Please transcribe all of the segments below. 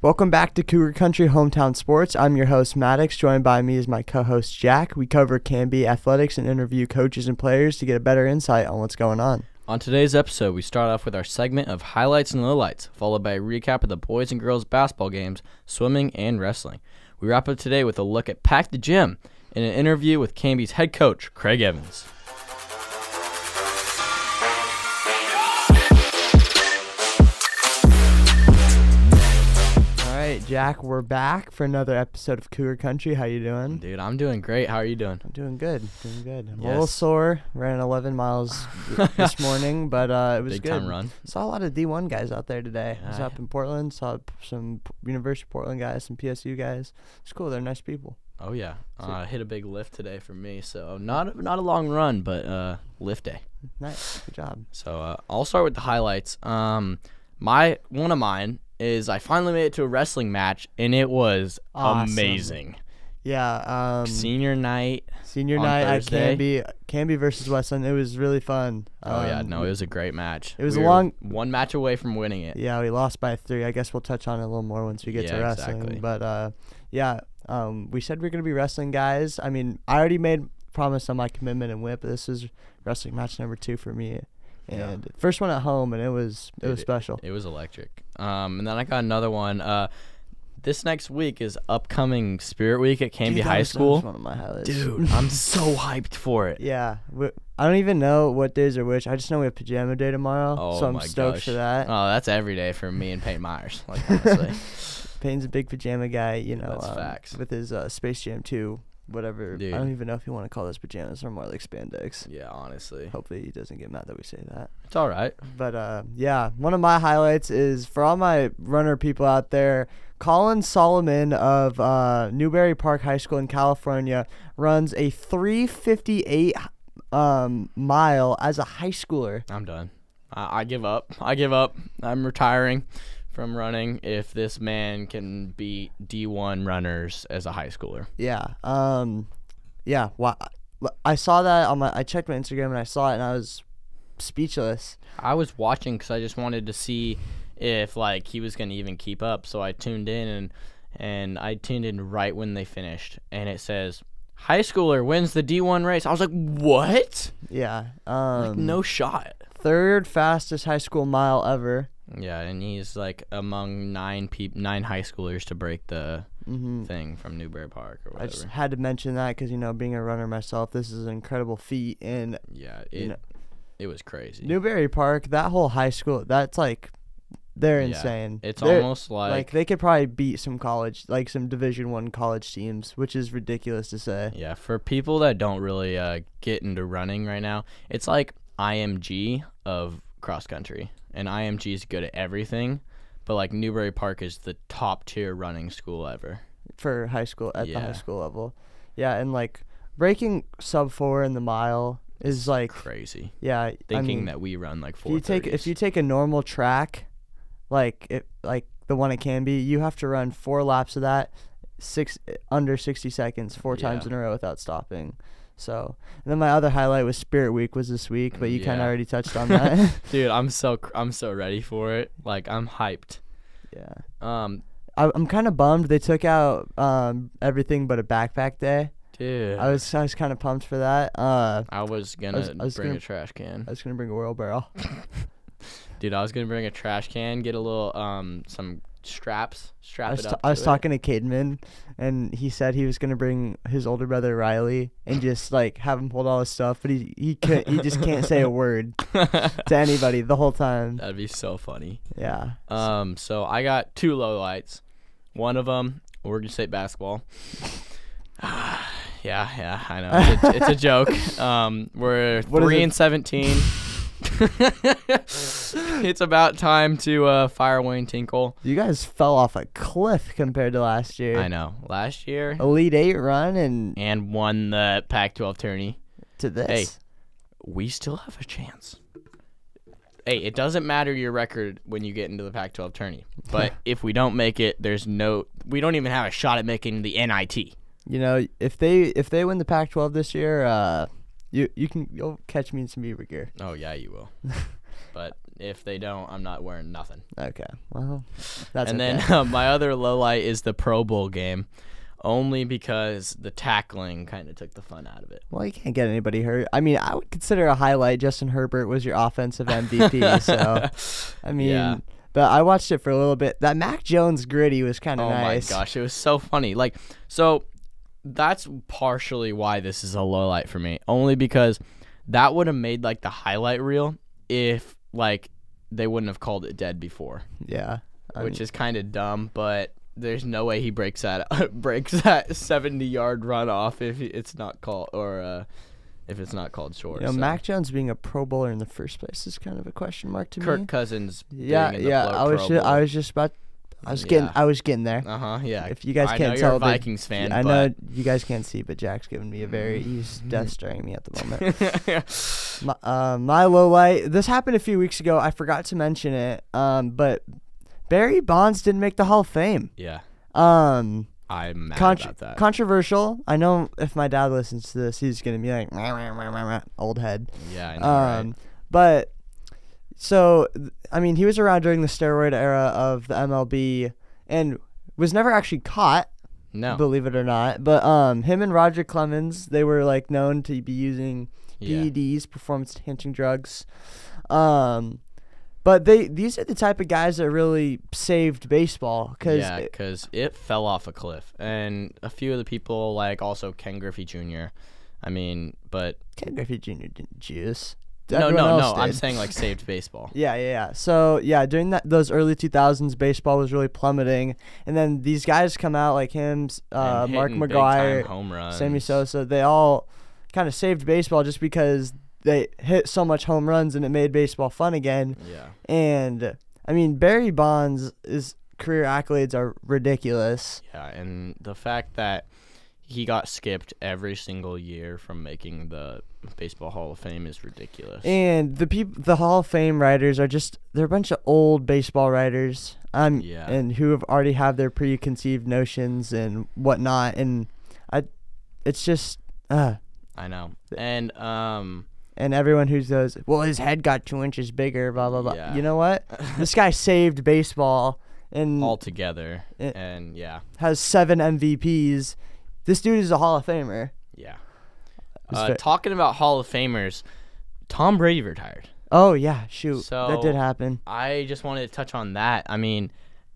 Welcome back to Cougar Country Hometown Sports. I'm your host, Maddox. Joined by me is my co host, Jack. We cover Canby athletics and interview coaches and players to get a better insight on what's going on. On today's episode, we start off with our segment of highlights and lowlights, followed by a recap of the boys and girls basketball games, swimming, and wrestling. We wrap up today with a look at Pack the Gym and an interview with Canby's head coach, Craig Evans. Right, Jack, we're back for another episode of Cougar Country. How you doing? Dude, I'm doing great. How are you doing? I'm doing good. Doing good. I'm a little sore. Ran 11 miles this morning, but uh, it was Big good. time run. Saw a lot of D1 guys out there today. I was up in Portland. Saw some University of Portland guys, some PSU guys. It's cool. They're nice people. Oh yeah, uh, hit a big lift today for me. So not not a long run, but uh, lift day. Nice. Good job. So uh, I'll start with the highlights. Um, my one of mine is I finally made it to a wrestling match, and it was Awesome. amazing. Yeah. Um, Senior night. Senior night Thursday. at Canby, Canby versus West Linn. It was really fun. Oh yeah, Um, no, it was a great match. it was We a long- one match away from winning it. Yeah, we lost by three. I guess we'll touch on it a little more once we get to Yeah, wrestling. exactly. But uh, yeah, um, we said we are gonna be wrestling guys. I mean, I already made promise on my commitment and whip. This is wrestling match number two for me, Yeah. and first one at home, and it was it Dude, was special. It was electric. Um, and then I got another one. Uh, this next week is upcoming Spirit Week at Canby Dude, High was- that was School. one of my highlights. Dude, I'm so hyped for it. yeah, I don't even know what days are which. I just know we have pajama day tomorrow, Oh so I'm my stoked gosh. for that. Oh, that's every day for me and Peyton Myers. Like honestly. Payne's a big pajama guy, you know. Um, facts. With his uh, Space Jam 2, whatever. Dude. I don't even know if you want to call those pajamas or more like spandex. yeah, honestly, Hopefully he doesn't get mad that we say that. it's all right. But uh, yeah, one of my highlights is for all my runner people out there. Colin Sahlman of uh, Newbury Park High School in California runs a 358 um, mile as a high schooler. I'm done. I, I give up. I give up. I'm retiring from running if this man can beat D1 runners as a high schooler. Yeah. Um, yeah. Wow. I saw that on my. I checked my Instagram and I saw it and I was speechless. I was watching because I just wanted to see if like he was gonna even keep up. So I tuned in and and I tuned in right when they finished, and it says high schooler wins the D1 race. I was like, what? Yeah. Um, Like no shot. third fastest high school mile ever. Yeah, and he's like among nine peop- nine high schoolers to break the hmm thing from Newbury Park or whatever. I just had to mention that because you know, being a runner myself, this is an incredible feat. And Yeah, you it know, it was crazy. Newbury Park, that whole high school, that's like, they're Yeah, insane. It's They're- almost like, like, they could probably beat some college, like some Division One college teams, which is ridiculous to say. yeah, for people that don't really uh, get into running right now, it's like IMG of cross country, and IMG is good at everything, but like Newbury Park is the top tier running school ever. for high school at the high school level. Yeah, and like breaking sub four in the mile is like Crazy. yeah. Thinking I mean, that we run like if four. you take if you take a normal track, like it like the one it can be, you have to run four laps of that, six under sixty seconds, four times Yeah. in a row without stopping. So, and then my other highlight was Spirit Week was this week, but you kind of already touched on that. dude, I'm so cr- I'm so ready for it. Like I'm hyped. yeah, Um, I, I'm kind of bummed they took out um everything but a backpack day. dude, I was I was kind of pumped for that. Uh, I was gonna I was bring gonna- a trash can. I was gonna bring a wheelbarrow. Dude, I was gonna bring a trash can, get a little um some straps, strap I was, it up. I was talking to Cademan, and he said he was gonna bring his older brother Riley and just like have him hold all his stuff, but he he can't, he just can't say a word to anybody the whole time. That'd be so funny. Yeah. Um, so I got two low lights. One of them, Oregon State basketball. yeah, yeah, I know. It's a, it's a joke. Um, we're What three and seventeen. it's about time to uh, fire Wayne Tinkle. You guys fell off a cliff compared to last year. I know. Last year Elite Eight run and and won the Pac-12 tourney. to this. Hey. We still have a chance. Hey, it doesn't matter your record when you get into the Pac-12 tourney, but if we don't make it, there's no. We don't even have a shot at making the NIT. You know, if they if they win the Pac-12 this year, uh, you you can you'll catch me in some Beaver gear. Oh yeah, you will. but if they don't, I'm not wearing nothing. Okay. Well, that's and okay. then uh, my other low light is the Pro Bowl game, only because the tackling kind of took the fun out of it. Well, you can't get anybody hurt. I mean, I would consider a highlight Justin Herbert was your offensive MVP. so, I mean, Yeah. but I watched it for a little bit. That Mac Jones griddy was kind of Oh nice. Oh my gosh, it was so funny. Like, so that's partially why this is a low light for me. Only because that would have made like the highlight reel if like they wouldn't have called it dead before, Yeah. I which mean, is kind of dumb. But there's no way he breaks that breaks that 70 yard run off if it's not called or uh, if it's not called short. you know, so. Mac Jones being a Pro Bowler in the first place is kind of a question mark to Kirk me. Kirk Cousins. Yeah, being in the yeah. Pro- I was just, I was just about. I was getting, Yeah. I was getting there. Uh huh. Yeah. If you guys I can't tell, a but- Vikings fan. I know you guys can't see, but Jack's giving me a very he's death staring me at the moment. my, uh, my low light. This happened a few weeks ago. I forgot to mention it. Um, but Barry Bonds didn't make the Hall of Fame. yeah. Um, I'm mad contr- about that. controversial. I know if my dad listens to this, he's gonna be like old head. yeah. I know, right? Um, but so I mean, he was around during the steroid era of the MLB and was never actually caught No. believe it or not. But um, him and Roger Clemens, they were like known to be using yeah. PEDs, performance enhancing drugs. Um, but they these are the type of guys that really saved baseball because Yeah, because it fell off a cliff, and a few of the people, like also Ken Griffey Jr. I mean, but Ken Griffey Jr. didn't juice. No, no, no. else I'm saying like saved baseball. Yeah, yeah, yeah. So yeah, during that those early 2000s, baseball was really plummeting, and then these guys come out like him, uh, Mark McGwire. Sammy Sosa. They all kind of saved baseball just because they hit so much home runs and it made baseball fun again. Yeah, And I mean, Barry Bonds' career accolades are ridiculous. yeah, and the fact that he got skipped every single year from making the baseball Hall of Fame is ridiculous. And the people, the Hall of Fame writers are just they're a bunch of old baseball writers. Um, Yeah. and who have already have their preconceived notions and whatnot. And I, it's just uh, I know, and um, and everyone who's those, well, his head got two inches bigger, blah blah blah. Yeah. You know what? this guy saved baseball and altogether, It- and yeah, has seven MVPs. This dude is a Hall of Famer. yeah. Uh, talking about Hall of Famers, Tom Brady retired. Oh yeah, shoot, that did happen. I just wanted to touch on that. I mean,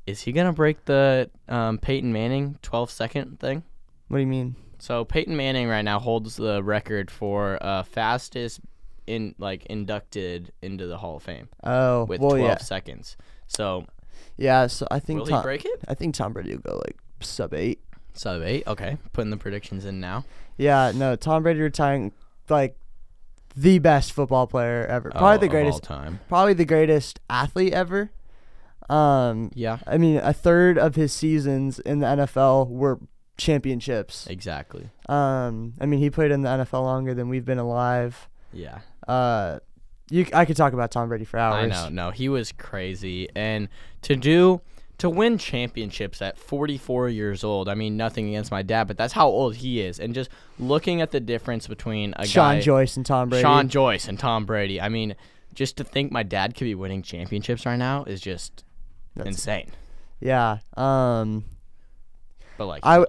is he gonna break the um, Peyton Manning 12 second thing? What do you mean? So Peyton Manning right now holds the record for uh, fastest in like inducted into the Hall of Fame Oh, with well, 12 yeah, seconds. So yeah. So I think will Tom, he break it? I think Tom Brady will go like sub eight. Sub eight. Okay, putting the predictions in now. Yeah, no, Tom Brady retiring like the best football player ever. Probably Oh, the greatest. time. Probably the greatest athlete ever. Um, Yeah, I mean, a third of his seasons in the NFL were championships. exactly. Um, I mean, he played in the NFL longer than we've been alive. Yeah. Uh, you, I could talk about Tom Brady for hours. I know. No, he was crazy, and to do to win championships at 44 years old. I mean, nothing against my dad, but that's how old he is. And just looking at the difference between a Sean guy, Joyce and Tom Brady. Sean Joyce, and Tom Brady. I mean, just to think my dad could be winning championships right now is just That's- insane. Yeah. Um, But like, I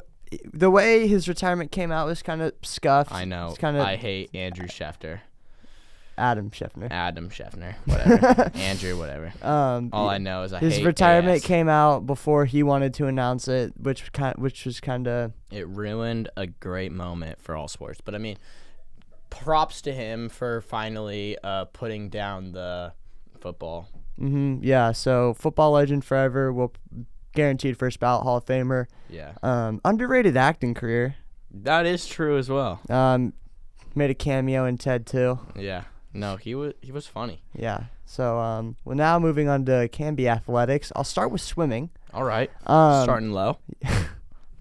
the way his retirement came out was kind of scuffed. I know. It's kind of I hate Andrew Schefter, Adam Scheffner. Adam Scheffner, whatever, Andrew, whatever. Um, All I know is I his retirement AS. came out before he wanted to announce it, which kind which was kind of it ruined a great moment for all sports. But I mean, props to him for finally uh, putting down the football. hmm yeah. So football legend forever. Will guaranteed first ballot Hall of Famer. Yeah, Um, underrated acting career. that is true as well. Um, made a cameo in Ted 2. Yeah, no, he was he was funny. Yeah. So um, well now moving on to Canby athletics. I'll start with swimming. All right, Um, starting low.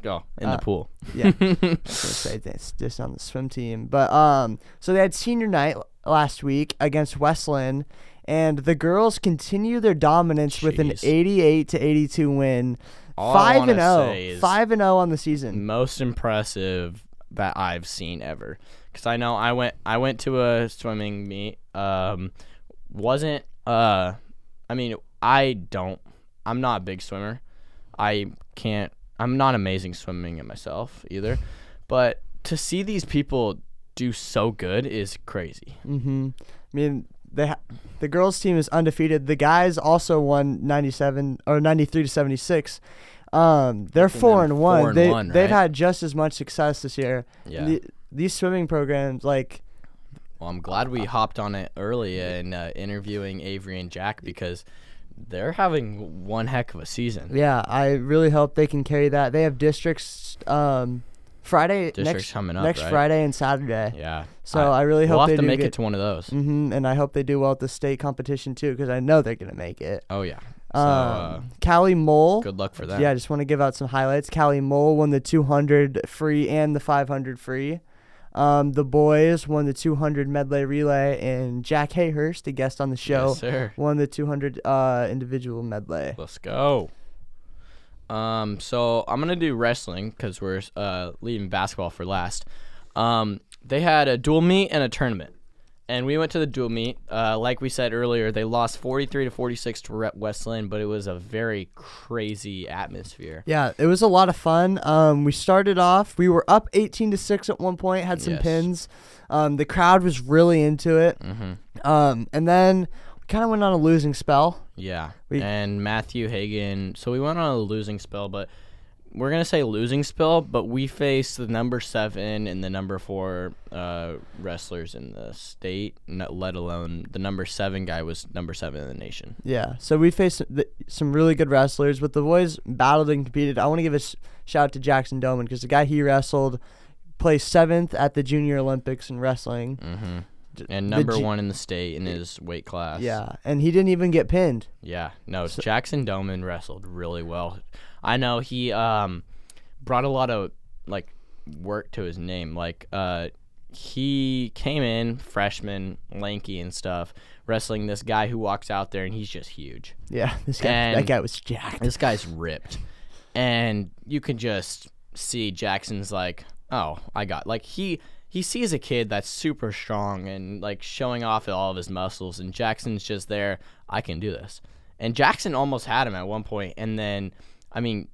Go in uh, the pool. Yeah. I was gonna say this just on the swim team, but um, so they had senior night last week against West Linn, and the girls continue their dominance with an 88 to 82 win, All five and wanna 0, five and 0 on the season. most impressive that I've seen ever. Cause I know I went I went to a swimming meet. Um, wasn't uh I mean, I don't. I'm not a big swimmer. I can't. I'm not amazing swimming it myself either. But to see these people do so good is crazy. Mm-hmm. I mean, they ha- the girls team is undefeated. The guys also won 97 or 93 to 76. Um, they're four and one. four and they one, they've had just as much success this year. Yeah. The, these swimming programs, like Well, I'm glad we hopped on it early and uh, interviewing Avery and Jack because they're having one heck of a season. yeah, I really hope they can carry that. They have districts um, Friday Districts next coming up, next right? Friday and Saturday. Yeah. So I, really we'll hope have they to do make get, it to one of those. Mm-hmm, and I hope they do well at the state competition too, because I know they're gonna make it. Oh yeah. So Um, uh, Callie Mole. good luck for that. Yeah, I just want to give out some highlights. Callie Mole won the 200 free and the 500 free. Um, the boys won the 200 medley relay, and Jack Hayhurst, a guest on the show, Yes, sir. won the 200 uh, individual medley. Let's go. Um, so I'm gonna do wrestling because we're uh, leaving basketball for last. Um, they had a dual meet and a tournament, and we went to the dual meet. Uh, like we said earlier, they lost 43 to 46 to Rep West Linn, but it was a very crazy atmosphere. Yeah, it was a lot of fun. Um, we started off, we were up 18 to six at one point, had some Yes. pins. Um, the crowd was really into it. Mm-hmm. Um, and then we kind of went on a losing spell. Yeah, We- and Matthew Hagan. So we went on a losing spell, but we're gonna say losing spell. But we faced the number seven and the number four uh, wrestlers in the state, let alone the number seven guy was number seven in the nation. Yeah, so we faced th- some really good wrestlers, but the boys battled and competed. I want to give a sh- shout out to Jackson Doman because the guy he wrestled placed seventh at the Junior Olympics in wrestling. Mm-hmm. And number G- one in the state in his weight class. Yeah, and he didn't even get pinned. Yeah, no, So- Jackson Doman wrestled really well. I know he um brought a lot of like work to his name. Like uh he came in freshman, lanky and stuff, wrestling this guy who walks out there and he's just huge. Yeah, this guy, that guy was jacked. This guy's ripped. And you can just see Jackson's like, "Oh, I got." Like he he sees a kid that's super strong and like showing off all of his muscles and Jackson's just there, "I can do this." And Jackson almost had him at one point and then I mean,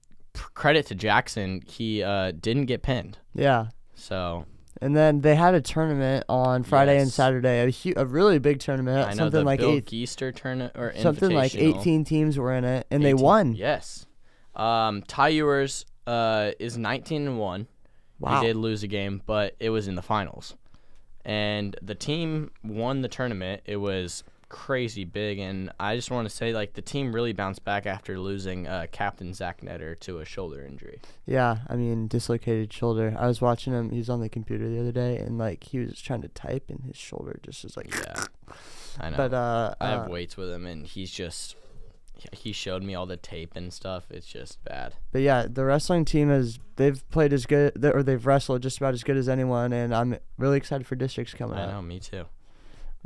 credit to Jackson, he uh didn't get pinned. Yeah, So, and then they had a tournament on Friday and Saturday. A, hu- a really big tournament. I know something like Bill eight, Geister tournament or something like 18 teams were in it, and they won. Yes. Um, Ty Ewers uh, is 19 and one. Wow. He did lose a game, but it was in the finals, and the team won the tournament. It was crazy big, and I just want to say like the team really bounced back after losing uh, Captain Zach Netter to a shoulder injury. Yeah, I mean dislocated shoulder. I was watching him. He was on the computer the other day, and like he was trying to type, and his shoulder just was like. Yeah, I know. But uh, I have uh, weights with him, and he's just. He showed me all the tape and stuff. It's just bad. but yeah, the wrestling team has they've played as good or they've wrestled just about as good as anyone, and I'm really excited for districts coming I up. I know, me too.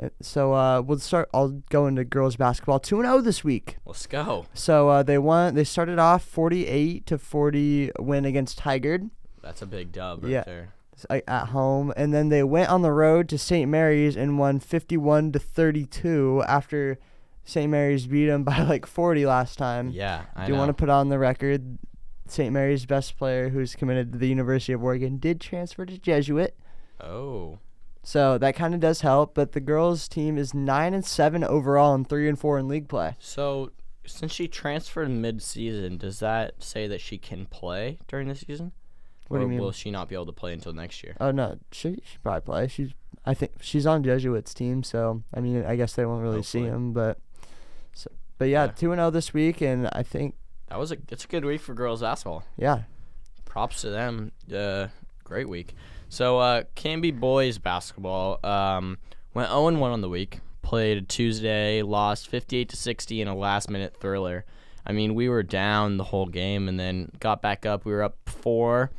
Uh, So uh, we'll start. I'll go into girls basketball. Two and zero this week. Let's go. So uh, they won. They started off 48 to 40 win against Tigard That's a big dub right Yeah. there. at home, and then they went on the road to St. Mary's and won 51 to 32 after St. Mary's beat them by like 40 last time. Yeah, I Do you want to put on the record? St. Mary's best player, who's committed to the University of Oregon, did transfer to Jesuit. Oh, So that kind of does help, but the girls' team is nine and seven overall, and three and four in league play. so since she transferred mid-season, does that say that she can play during the season? What or do you mean? will she not be able to play until next year? Oh no, she she probably play. She's I think she's on Jesuit's team, so I mean I guess they won't really see Hopefully. him, but so but yeah, Yeah. two and zero this week, and I think That was a it's a good week for girls basketball. yeah, Props to them. Uh, great week. So uh, Canby boys basketball um, went 0 1 on the week. Played Tuesday, lost 58 to 60 in a last minute thriller. I mean, we were down the whole game and then got back up. We were up four,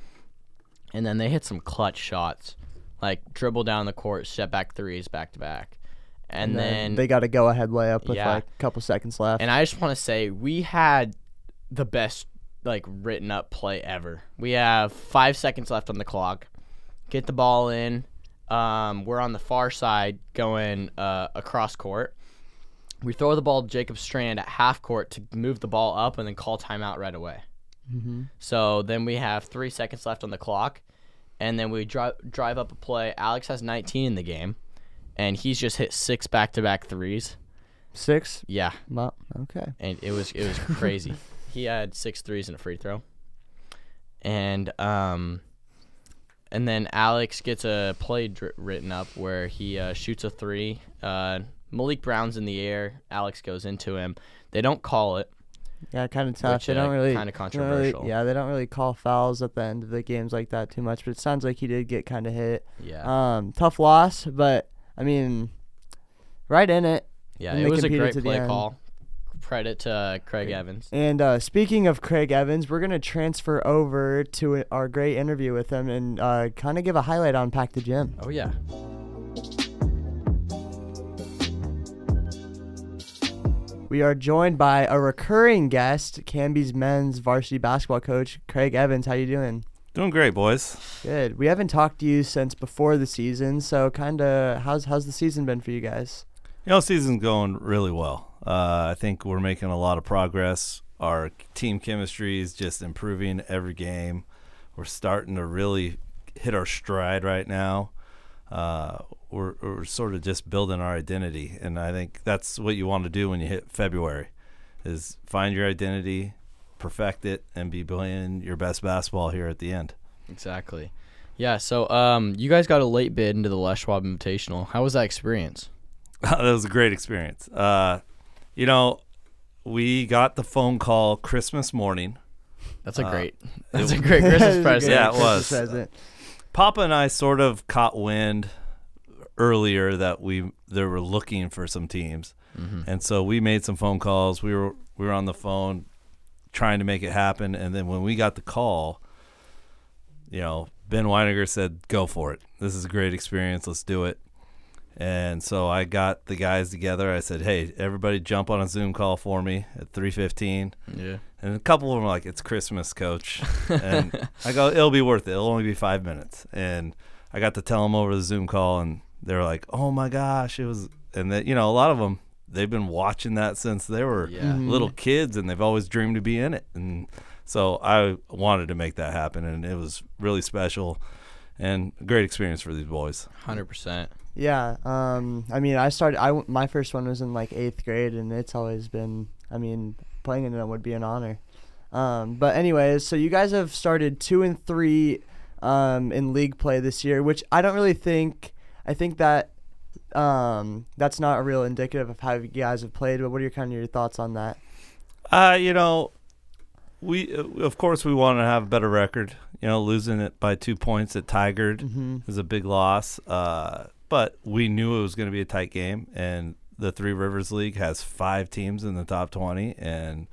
and then they hit some clutch shots, like dribble down the court, step back threes back to back, and, then they got a go ahead layup with Yeah. like a couple seconds left. and I just want to say we had the best like written up play ever. We have five seconds left on the clock. Get the ball in. Um, we're on the far side going uh, across court. We throw the ball to Jacob Strand at half court to move the ball up and then call timeout right away. Mm-hmm. So then we have three seconds left on the clock, and then we drive drive up a play. Alex has 19 in the game, and he's just hit six back to back threes. Six. Yeah, Well, okay. and it was it was crazy. he had six threes and a free throw, and um, and then Alex gets a play dr- written up where he uh, shoots a three. Uh, Malik Brown's in the air. Alex goes into him. They don't call it. Yeah, kind of tough. Which, they don't uh, really kinda they don't really- controversial. yeah, they don't really call fouls at the end of the games like that too much. But it sounds like he did get kind of hit. Yeah, Um, tough loss, but I mean, right in it. yeah. It was a great play call. Credit to uh, Craig Evans. And uh, speaking of Craig Evans, we're gonna transfer over to our great interview with him and uh, kind of give a highlight on Pack the Gym. Oh yeah. We are joined by a recurring guest, Canby's men's varsity basketball coach, Craig Evans. How you doing? Doing great, boys. Good. We haven't talked to you since before the season, so kind of how's how's the season been for you guys? You know, season's going really well. Uh, I think we're making a lot of progress. Our team chemistry is just improving every game. We're starting to really hit our stride right now. Uh, we're, we're sort of just building our identity, and I think that's what you want to do when you hit February, is find your identity, perfect it, and be playing your best basketball here at the end. Exactly. Yeah. So um, you guys got a late bid into the Les Schwab Invitational. How was that experience? that was a great experience. Uh, you know, we got the phone call Christmas morning. That's a Uh, great. it That's a w- great Christmas present. great Yeah, it was. present. Papa and I sort of caught wind earlier that we they were looking for some teams, Mhm. and so we made some phone calls. We were we were on the phone trying to make it happen, and then when we got the call, you know, Ben Weiniger said, "Go for it. This is a great experience. Let's do it." And so I got the guys together. I said, "Hey, everybody, jump on a Zoom call for me at 3:15." Yeah. And a couple of them were like, "It's Christmas, Coach," and I go, "It'll be worth it. It'll only be five minutes." And I got to tell them over the Zoom call, and they were like, "Oh my gosh, it was!" And that you know, a lot of them they've been watching that since they were Yeah. Mhm. little kids, and they've always dreamed to be in it. And so I wanted to make that happen, and it was really special and a great experience for these boys. Hundred percent. Yeah. Um. I mean, I started. I my first one was in like eighth grade, and it's always been. I mean, playing in them would be an honor. Um. But anyways, so you guys have started two and three, um, in league play this year, which I don't really think. I think that, um, that's not a real indicative of how you guys have played. But what are your kind of your thoughts on that? Uh, you know, we uh, of course we want to have a better record. You know, losing it by two points at Tigard Mm-hmm. is a big loss. Uh, but we knew it was going to be a tight game, and the Three Rivers League has five teams in the top twenty, and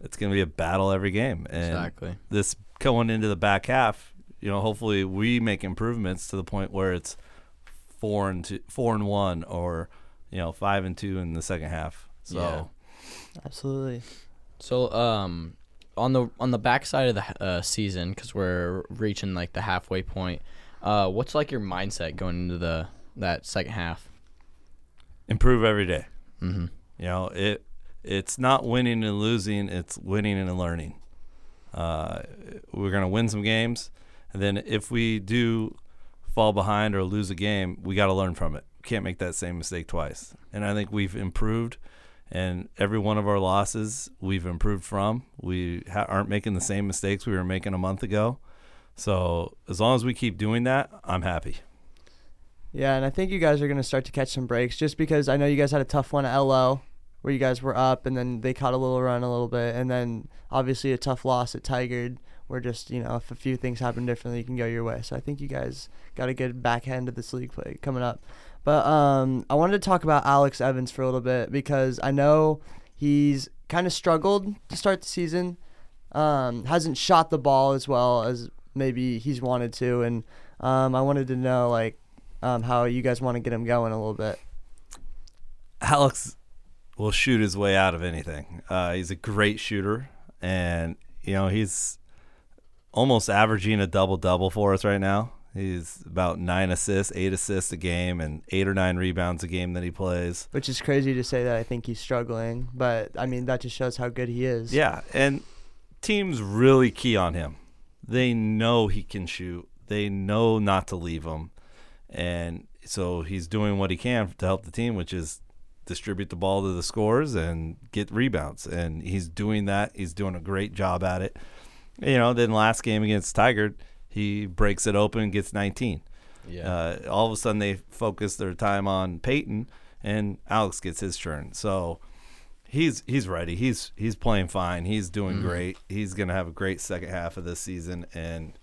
it's going to be a battle every game. And Exactly. this going into the back half, you know, hopefully we make improvements to the point where it's four and two, four and one, or you know, five and two in the second half. So. Yeah. Absolutely. So um, on the on the backside of the uh, season, because we're reaching like the halfway point. Uh, what's like your mindset going into the that second half? improve every day. Mm-hmm. You know, it it's not winning and losing; it's winning and learning. Uh, we're gonna win some games, and then if we do fall behind or lose a game, we got to learn from it. Can't make that same mistake twice. And I think we've improved, and every one of our losses we've improved from. We ha- aren't making the same mistakes we were making a month ago. So as long as we keep doing that, I'm happy. Yeah, and I think you guys are gonna start to catch some breaks, just because I know you guys had a tough one at LO, where you guys were up, and then they caught a little run a little bit, and then obviously a tough loss at Tigard, where just you know if a few things happen differently, you can go your way. So I think you guys got a good back end of this league play coming up. But um, I wanted to talk about Alex Evans for a little bit because I know he's kind of struggled to start the season. Um, hasn't shot the ball as well as maybe he's wanted to, and um, I wanted to know like um, how you guys want to get him going a little bit. Alex will shoot his way out of anything. Uh, he's a great shooter, and you know he's almost averaging a double double for us right now. He's about nine assists, eight assists a game, and eight or nine rebounds a game that he plays. Which is crazy to say that I think he's struggling, but I mean that just shows how good he is. Yeah, and teams really key on him. They know he can shoot. They know not to leave him, and so he's doing what he can to help the team, which is distribute the ball to the scores and get rebounds. And he's doing that. He's doing a great job at it. You know, then last game against Tigard, he breaks it open gets 19. Yeah. Uh, all of a sudden, they focus their time on Peyton, and Alex gets his turn. So he's he's ready. He's he's playing fine. He's doing Mhm. great. He's gonna have a great second half of this season, and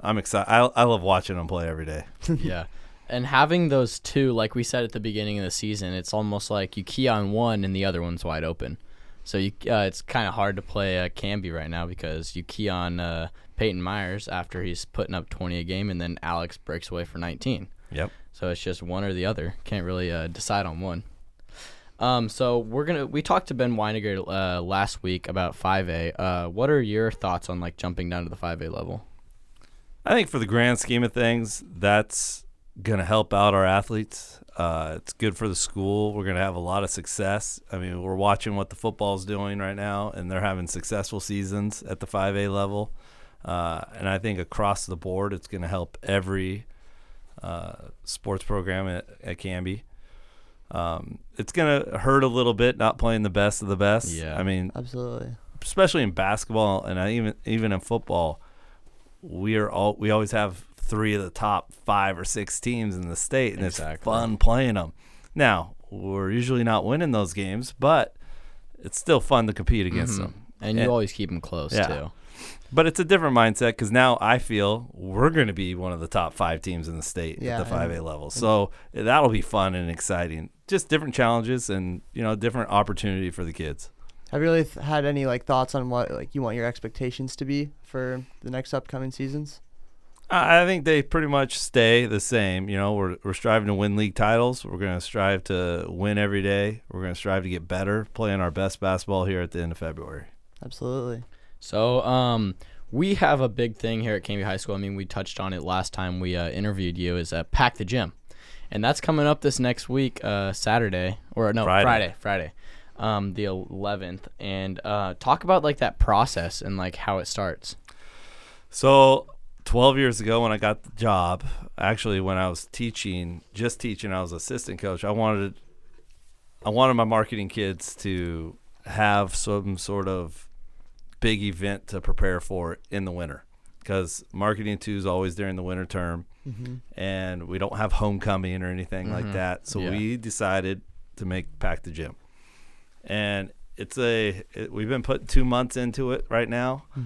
I'm excited. I, I love watching him play every day. yeah. And having those two, like we said at the beginning of the season, it's almost like you key on one and the other one's wide open. So you, uh, it's kind of hard to play uh, Canby right now because you key on uh, Peyton Myers after he's putting up 20 a game, and then Alex breaks away for 19. Yep. So it's just one or the other. Can't really uh, decide on one. Um, so we're gonna we talked to Ben Weiniger uh, last week about 5A. Uh, what are your thoughts on like jumping down to the 5A level? I think for the grand scheme of things, that's gonna help out our athletes. Uh, it's good for the school. We're gonna have a lot of success. I mean, we're watching what the football's doing right now, and they're having successful seasons at the 5A level. Uh, and I think across the board, it's gonna help every uh, sports program at, at Canby. Um, it's gonna hurt a little bit not playing the best of the best. Yeah. I mean, Absolutely. especially in basketball and I even even in football, we are all we always have three of the top five or six teams in the state, and it's fun playing them. Now we're usually not winning those games, but it's still fun to compete against Mhm. them. And you always keep them close Yeah. too. But it's a different mindset because now I feel we're going to be one of the top five teams in the state Yeah, at the 5A level. So that'll be fun and exciting. Just different challenges and you know different opportunity for the kids. Have you really th- had any like thoughts on what like you want your expectations to be for the next upcoming seasons? I I think they pretty much stay the same. You know, we're we're striving to win league titles. We're going to strive to win every day. We're going to strive to get better, playing our best basketball here at the end of February. Absolutely. So, um, we have a big thing here at Canby High School. I mean, we touched on it last time we uh, interviewed you. Is uh, pack the gym, and that's coming up this next week, uh, Saturday or no Friday. Friday, Friday, um, the 11th, and uh, talk about like that process and like how it starts. So, 12 years ago when I got the job, actually when I was teaching, just teaching, I was assistant coach. I wanted I wanted my marketing kids to have some sort of big event to prepare for in the winter because marketing 2 is always during the winter term Mm-hmm. and we don't have homecoming or anything like Mhm. that. So Yeah. we decided to make pack the gym, and it's a it, we've been putting two months into it right now, Hmm.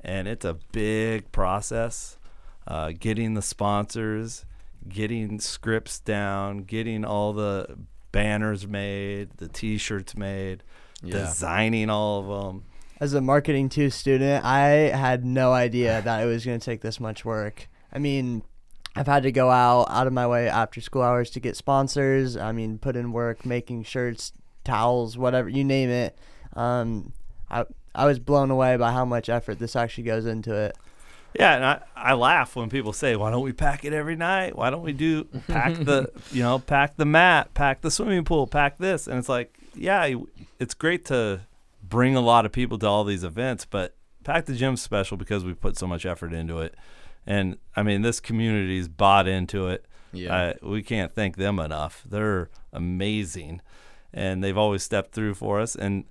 and it's a big process. Uh, getting the sponsors, getting scripts down, getting all the banners made, the T-shirts made, designing all of them. As a marketing two student, I had no idea that it was going to take this much work. I mean, I've had to go out out of my way after school hours to get sponsors. I mean, put in work making shirts, towels, whatever you name it. Um, I I was blown away by how much effort this actually goes into it. Yeah, and I, I laugh when people say, "Why don't we pack it every night? Why don't we do pack the you know pack the mat, pack the swimming pool, pack this?" And it's like, yeah, it's great to bring a lot of people to all these events, but pack the gym's special because we put so much effort into it, and I mean this community's bought into it. Yeah. I, we can't thank them enough. They're amazing, and they've always stepped through for us. And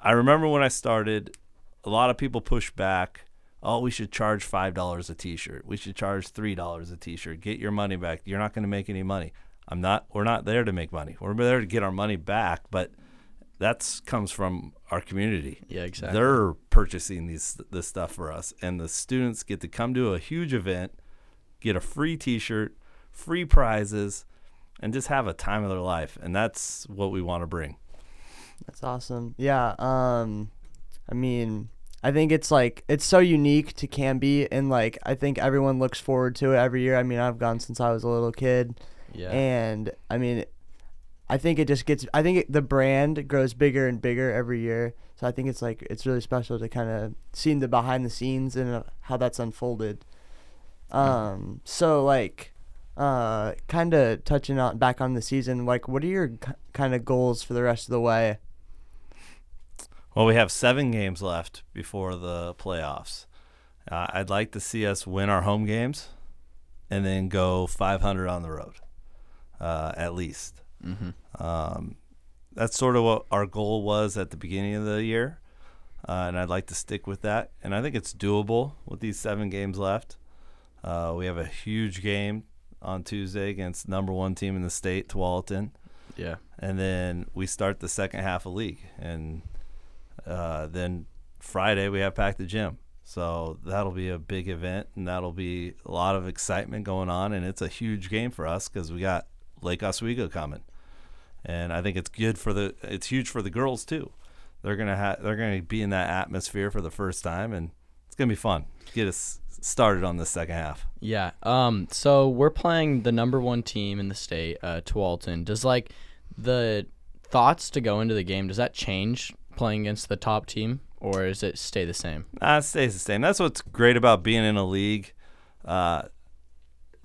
I remember when I started, a lot of people pushed back. Oh, we should charge five dollars a T-shirt. We should charge three dollars a T-shirt. Get your money back. You're not going to make any money. I'm not. We're not there to make money. We're there to get our money back. But that's comes from our community. yeah. Exactly. They're purchasing these this stuff for us, and the students get to come to a huge event, get a free T-shirt, free prizes, and just have a time of their life. And that's what we want to bring. That's awesome. Yeah. Um, I mean, I think it's like it's so unique to Canby, and like I think everyone looks forward to it every year. I mean, I've gone since I was a little kid, yeah. and I mean, I think it just gets. I think it, the brand grows bigger and bigger every year. So I think it's like it's really special to kind of see the behind the scenes and uh, how that's unfolded. Um, so like, uh, kind of touching on back on the season. Like, what are your k- kind of goals for the rest of the way? Well, we have seven games left before the playoffs. Uh, I'd like to see us win our home games, and then go 500 on the road, uh, at least. Mm-hmm. Um, that's sort of what our goal was at the beginning of the year, uh, and I'd like to stick with that. And I think it's doable with these seven games left. Uh, we have a huge game on Tuesday against number one team in the state, Tualatin, Yeah. and then we start the second half of league, and uh, then Friday we have Pack the Gym. So that'll be a big event, and that'll be a lot of excitement going on, and it's a huge game for us because we got Lake Oswego coming, and I think it's good for the it's huge for the girls too. They're gonna have they're gonna be in that atmosphere for the first time, and it's gonna be fun. Get us started on the second half. Yeah. Um. So we're playing the number one team in the state, uh, Tualatin. Does like the thoughts to go into the game? Does that change playing against the top team, or does it stay the same? Nah, it stays the same. That's what's great about being in a league. Uh,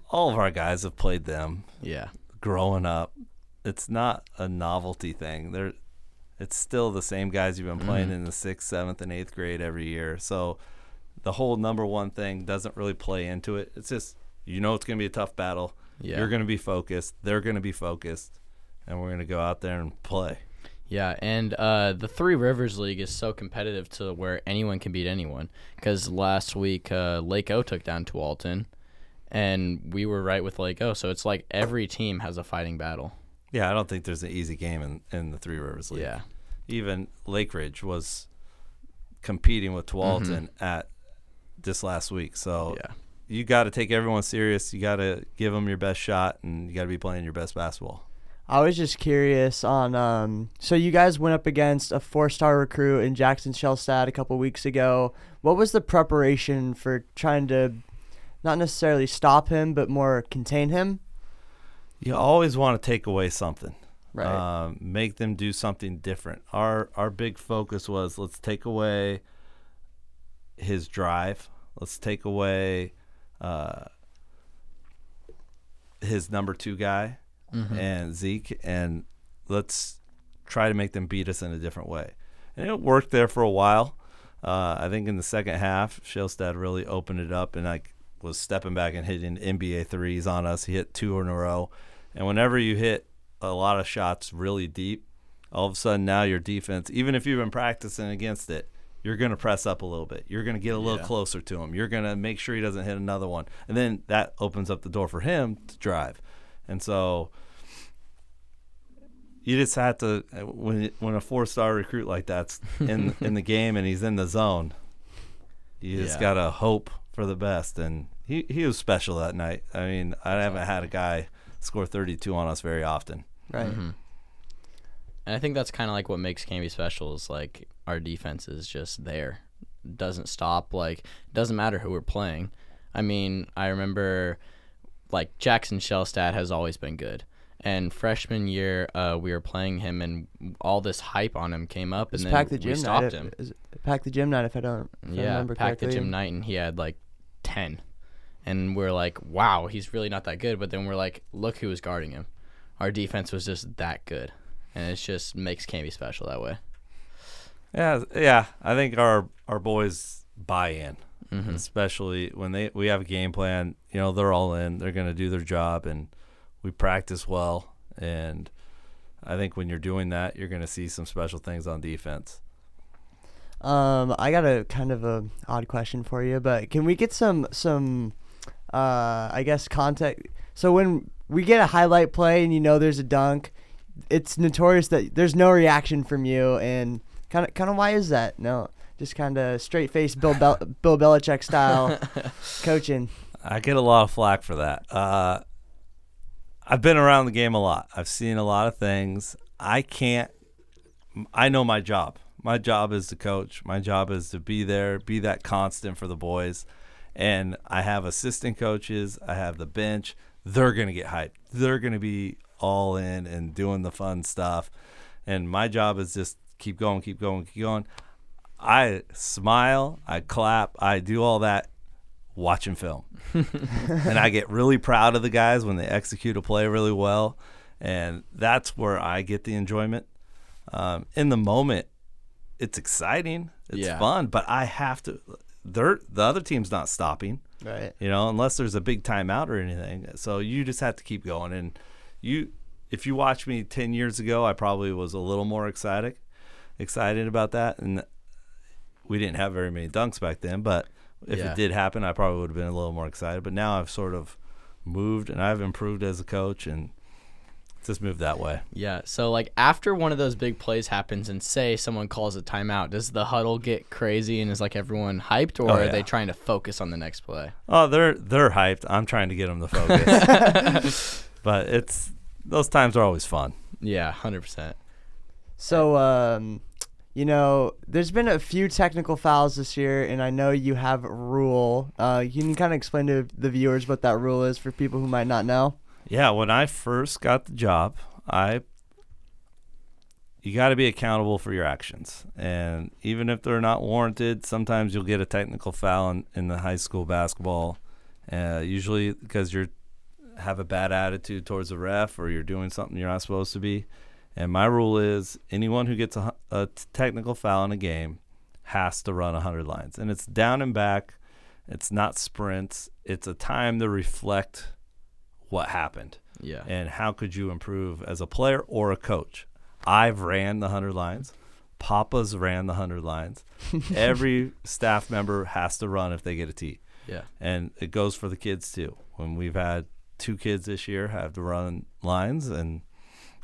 all of our guys have played them Yeah. growing up. It's not a novelty thing. They're, it's still the same guys you've been playing Mhm. in the sixth, seventh, and eighth grade every year. So the whole number one thing doesn't really play into it. It's just you know it's going to be a tough battle. Yeah. You're going to be focused. They're going to be focused, and we're going to go out there and play. Yeah, and uh, the Three Rivers League is so competitive to where anyone can beat anyone. Because last week, uh, Lake O took down Tualatin, and we were right with Lake O. So it's like every team has a fighting battle. Yeah, I don't think there's an easy game in, in the Three Rivers League. Yeah. even Lakeridge was competing with Tualatin at this last week. So Yeah. you got to take everyone serious. You got to give them your best shot, and you got to be playing your best basketball. I was just curious on um so you guys went up against a four-star recruit in Jackson Shelstad a couple weeks ago. What was the preparation for trying to not necessarily stop him but more contain him? You always want to take away something, Right. um, make them do something different. Our our big focus was let's take away his drive. Let's take away uh, his number two guy. Mhm. and Zeke, and let's try to make them beat us in a different way. And it worked there for a while. Uh, I think in the second half, Shelstad really opened it up, and I was stepping back and hitting NBA threes on us. He hit two in a row, and whenever you hit a lot of shots really deep, all of a sudden now your defense, even if you've been practicing against it, you're going to press up a little bit. You're going to get a little Yeah. closer to him. You're going to make sure he doesn't hit another one, and then that opens up the door for him to drive. And so you just have to when when a four star recruit like that's in in the game and he's in the zone, you just Yeah. gotta hope for the best. And he he was special that night. I mean, I haven't had a guy score 32 on us very often. right. Mhm. And I think that's kind of like what makes Canby special is like our defense is just there, doesn't stop. Like doesn't matter who we're playing. I mean, I remember like Jackson Shelstad has always been good. And freshman year, uh, we were playing him, and all this hype on him came up, and It's then pack the we stopped night. him. Is pack the gym night if I don't if I Yeah, remember packed the correctly. gym night, and he had like ten, and we're like, wow, he's really not that good. But then we're like, look who was guarding him. Our defense was just that good, and it just makes Canby special that way. Yeah, yeah. I think our our boys buy in, Mm-hmm. especially when they we have a game plan. You know, they're all in. They're gonna do their job, and we practice well. And I think when you're doing that, you're gonna see some special things on defense. Um, I got a kind of a odd question for you, but can we get some some, uh, I guess context? So when we get a highlight play and you know there's a dunk, it's notorious that there's no reaction from you, and kind of kind of why is that? No, just kind of straight face Bill Bel- Bill Belichick style coaching. I get a lot of flack for that. Uh, I've been around the game a lot. I've seen a lot of things. I can't. I know my job. My job is to coach. My job is to be there, be that constant for the boys. And I have assistant coaches. I have the bench. They're gonna get hyped. They're gonna be all in and doing the fun stuff. And my job is just keep going, keep going, keep going. I smile, I clap, I do all that watching film. and I get really proud of the guys when they execute a play really well. And that's where I get the enjoyment. Um, in the moment, it's exciting, it's Yeah. fun, but I have to. They're, the other team's not stopping Right. you know, unless there's a big timeout or anything. So you just have to keep going. And you, if you watch me ten years ago, I probably was a little more excited, excited about that. And we didn't have very many dunks back then, but if Yeah. it did happen, I probably would have been a little more excited. But now I've sort of moved and I've improved as a coach and just move that way. Yeah. So like after one of those big plays happens and say someone calls a timeout, does the huddle get crazy and is like everyone hyped or Oh, are they trying to focus on the next play? Oh, they're they're hyped. I'm trying to get them to focus, but it's those times are always fun. Yeah, hundred percent. So, um, you know, there's been a few technical fouls this year, and I know you have a rule. Uh, can you kind of explain to the viewers what that rule is for people who might not know? Yeah, when I first got the job, I you got to be accountable for your actions, and even if they're not warranted, sometimes you'll get a technical foul in, in the high school basketball. Uh, usually because you're have a bad attitude towards the ref or you're doing something you're not supposed to be. And my rule is anyone who gets a, a technical foul in a game has to run 100 lines, and it's down and back. It's not sprints. It's a time to reflect what happened Yeah. and how could you improve as a player or a coach. I've ran the 100 lines. Papa's ran the 100 lines. Every staff member has to run if they get a T. Yeah. And it goes for the kids too. When we've had two kids this year have to run lines and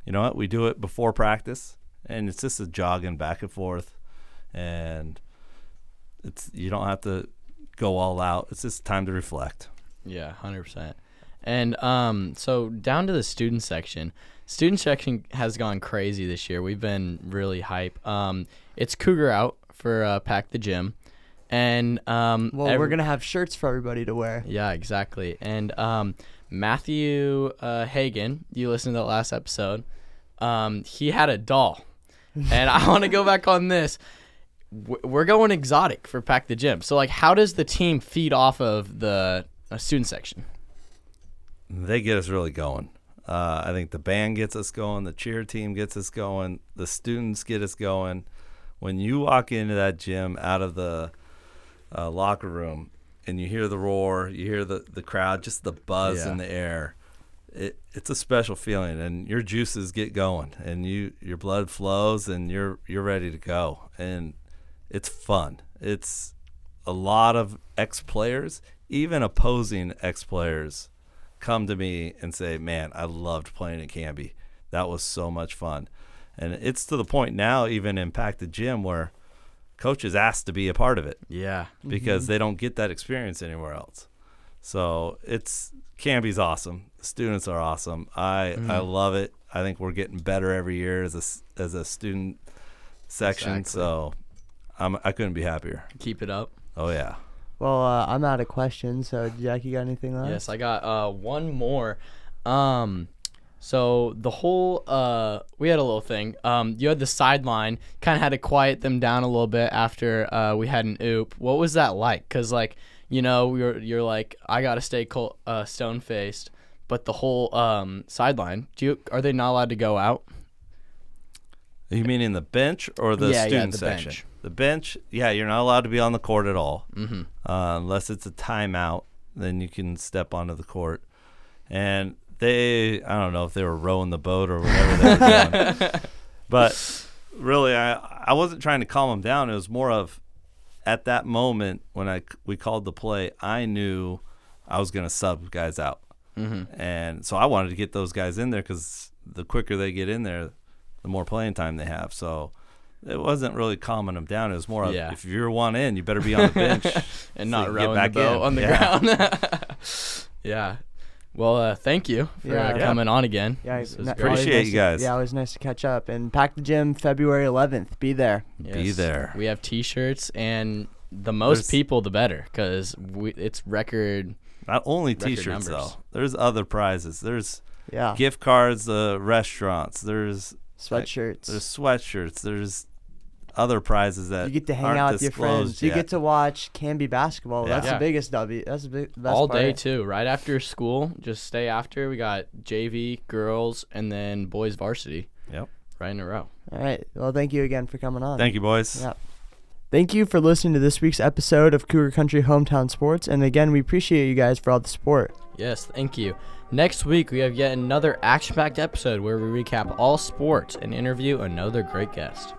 you know what? We do it before practice and it's just a jogging back and forth and it's you don't have to go all out. It's just time to reflect. Yeah, hundred percent. And um, so down to the student section. Student section has gone crazy this year. We've been really hype. Um, it's Cougar out for uh, Pack the Gym, and um, Well, every- we're gonna have shirts for everybody to wear. Yeah, exactly. And um, Matthew uh, Hagen, you listened to the last episode. Um, he had a doll, and I want to go back on this. We're going exotic for Pack the Gym. So, like, how does the team feed off of the uh, student section? They get us really going. Uh, I think the band gets us going, the cheer team gets us going, the students get us going. When you walk into that gym out of the uh, locker room and you hear the roar, you hear the, the crowd, just the buzz Yeah. in the air, it, it's a special feeling, and your juices get going, and you your blood flows, and you're you're ready to go, and it's fun. It's a lot of ex players, even opposing ex players, come to me and say, "Man, I loved playing at Canby. That was so much fun." And it's to the point now, even in Pack the Gym, where coaches ask to be a part of it Yeah. because mm-hmm. they don't get that experience anywhere else. So it's Canby's awesome. The students are awesome. I I mm-hmm. love it. I think we're getting better every year as a as a student section. Exactly. So I'm I couldn't be happier. Keep it up. Oh yeah. Well, uh, I'm out of questions. So, Jack, you got anything left? Yes, I got uh, one more. Um, so the whole uh, we had a little thing. Um, you had the sideline, kind of had to quiet them down a little bit after uh, we had an oop. What was that like? Cause like you know you're you're like I gotta stay col- uh, stone faced, but the whole um, sideline. Do you are they not allowed to go out? You mean in the bench or the Yeah, yeah, student the section? bench. The bench, yeah, you're not allowed to be on the court at all, Mm-hmm. uh, unless it's a timeout. Then you can step onto the court. And they, I don't know if they were rowing the boat or whatever they were doing, but really, I I wasn't trying to calm them down. It was more of at that moment when I we called the play, I knew I was going to sub guys out, Mm-hmm. and so I wanted to get those guys in there because the quicker they get in there, the more playing time they have. So it wasn't really calming them down. It was more of Yeah. if you're one in, you better be on the bench and so not you can get rowing back the boat in. on the Yeah. ground. yeah. Well, uh, thank you for Yeah. uh, Yeah. coming on again. Yeah, This n- Appreciate nice you to- guys. Yeah, it was nice to catch up. And Pack the Gym, February 11th. Be there. Be there. We have T-shirts, and the most There's- people, the better, because we it's record. Not only Record T-shirts numbers. though. There's other prizes. There's Yeah. gift cards, uh, restaurants. There's Sweatshirts. there's sweatshirts. There's other prizes that You get to hang out with your friends. disclosed You get to watch Canby basketball. Yeah. That's Yeah. the biggest W. That's the big, best all part. day too. Right after school, just stay after. We got JV, girls, and then boys varsity. Yep. Right in a row. All right. Well, thank you again for coming on. Thank you, boys. Yeah. Thank you for listening to this week's episode of Cougar Country Hometown Sports. And again, we appreciate you guys for all the support. Yes, thank you. Next week, we have yet another action packed episode where we recap all sports and interview another great guest.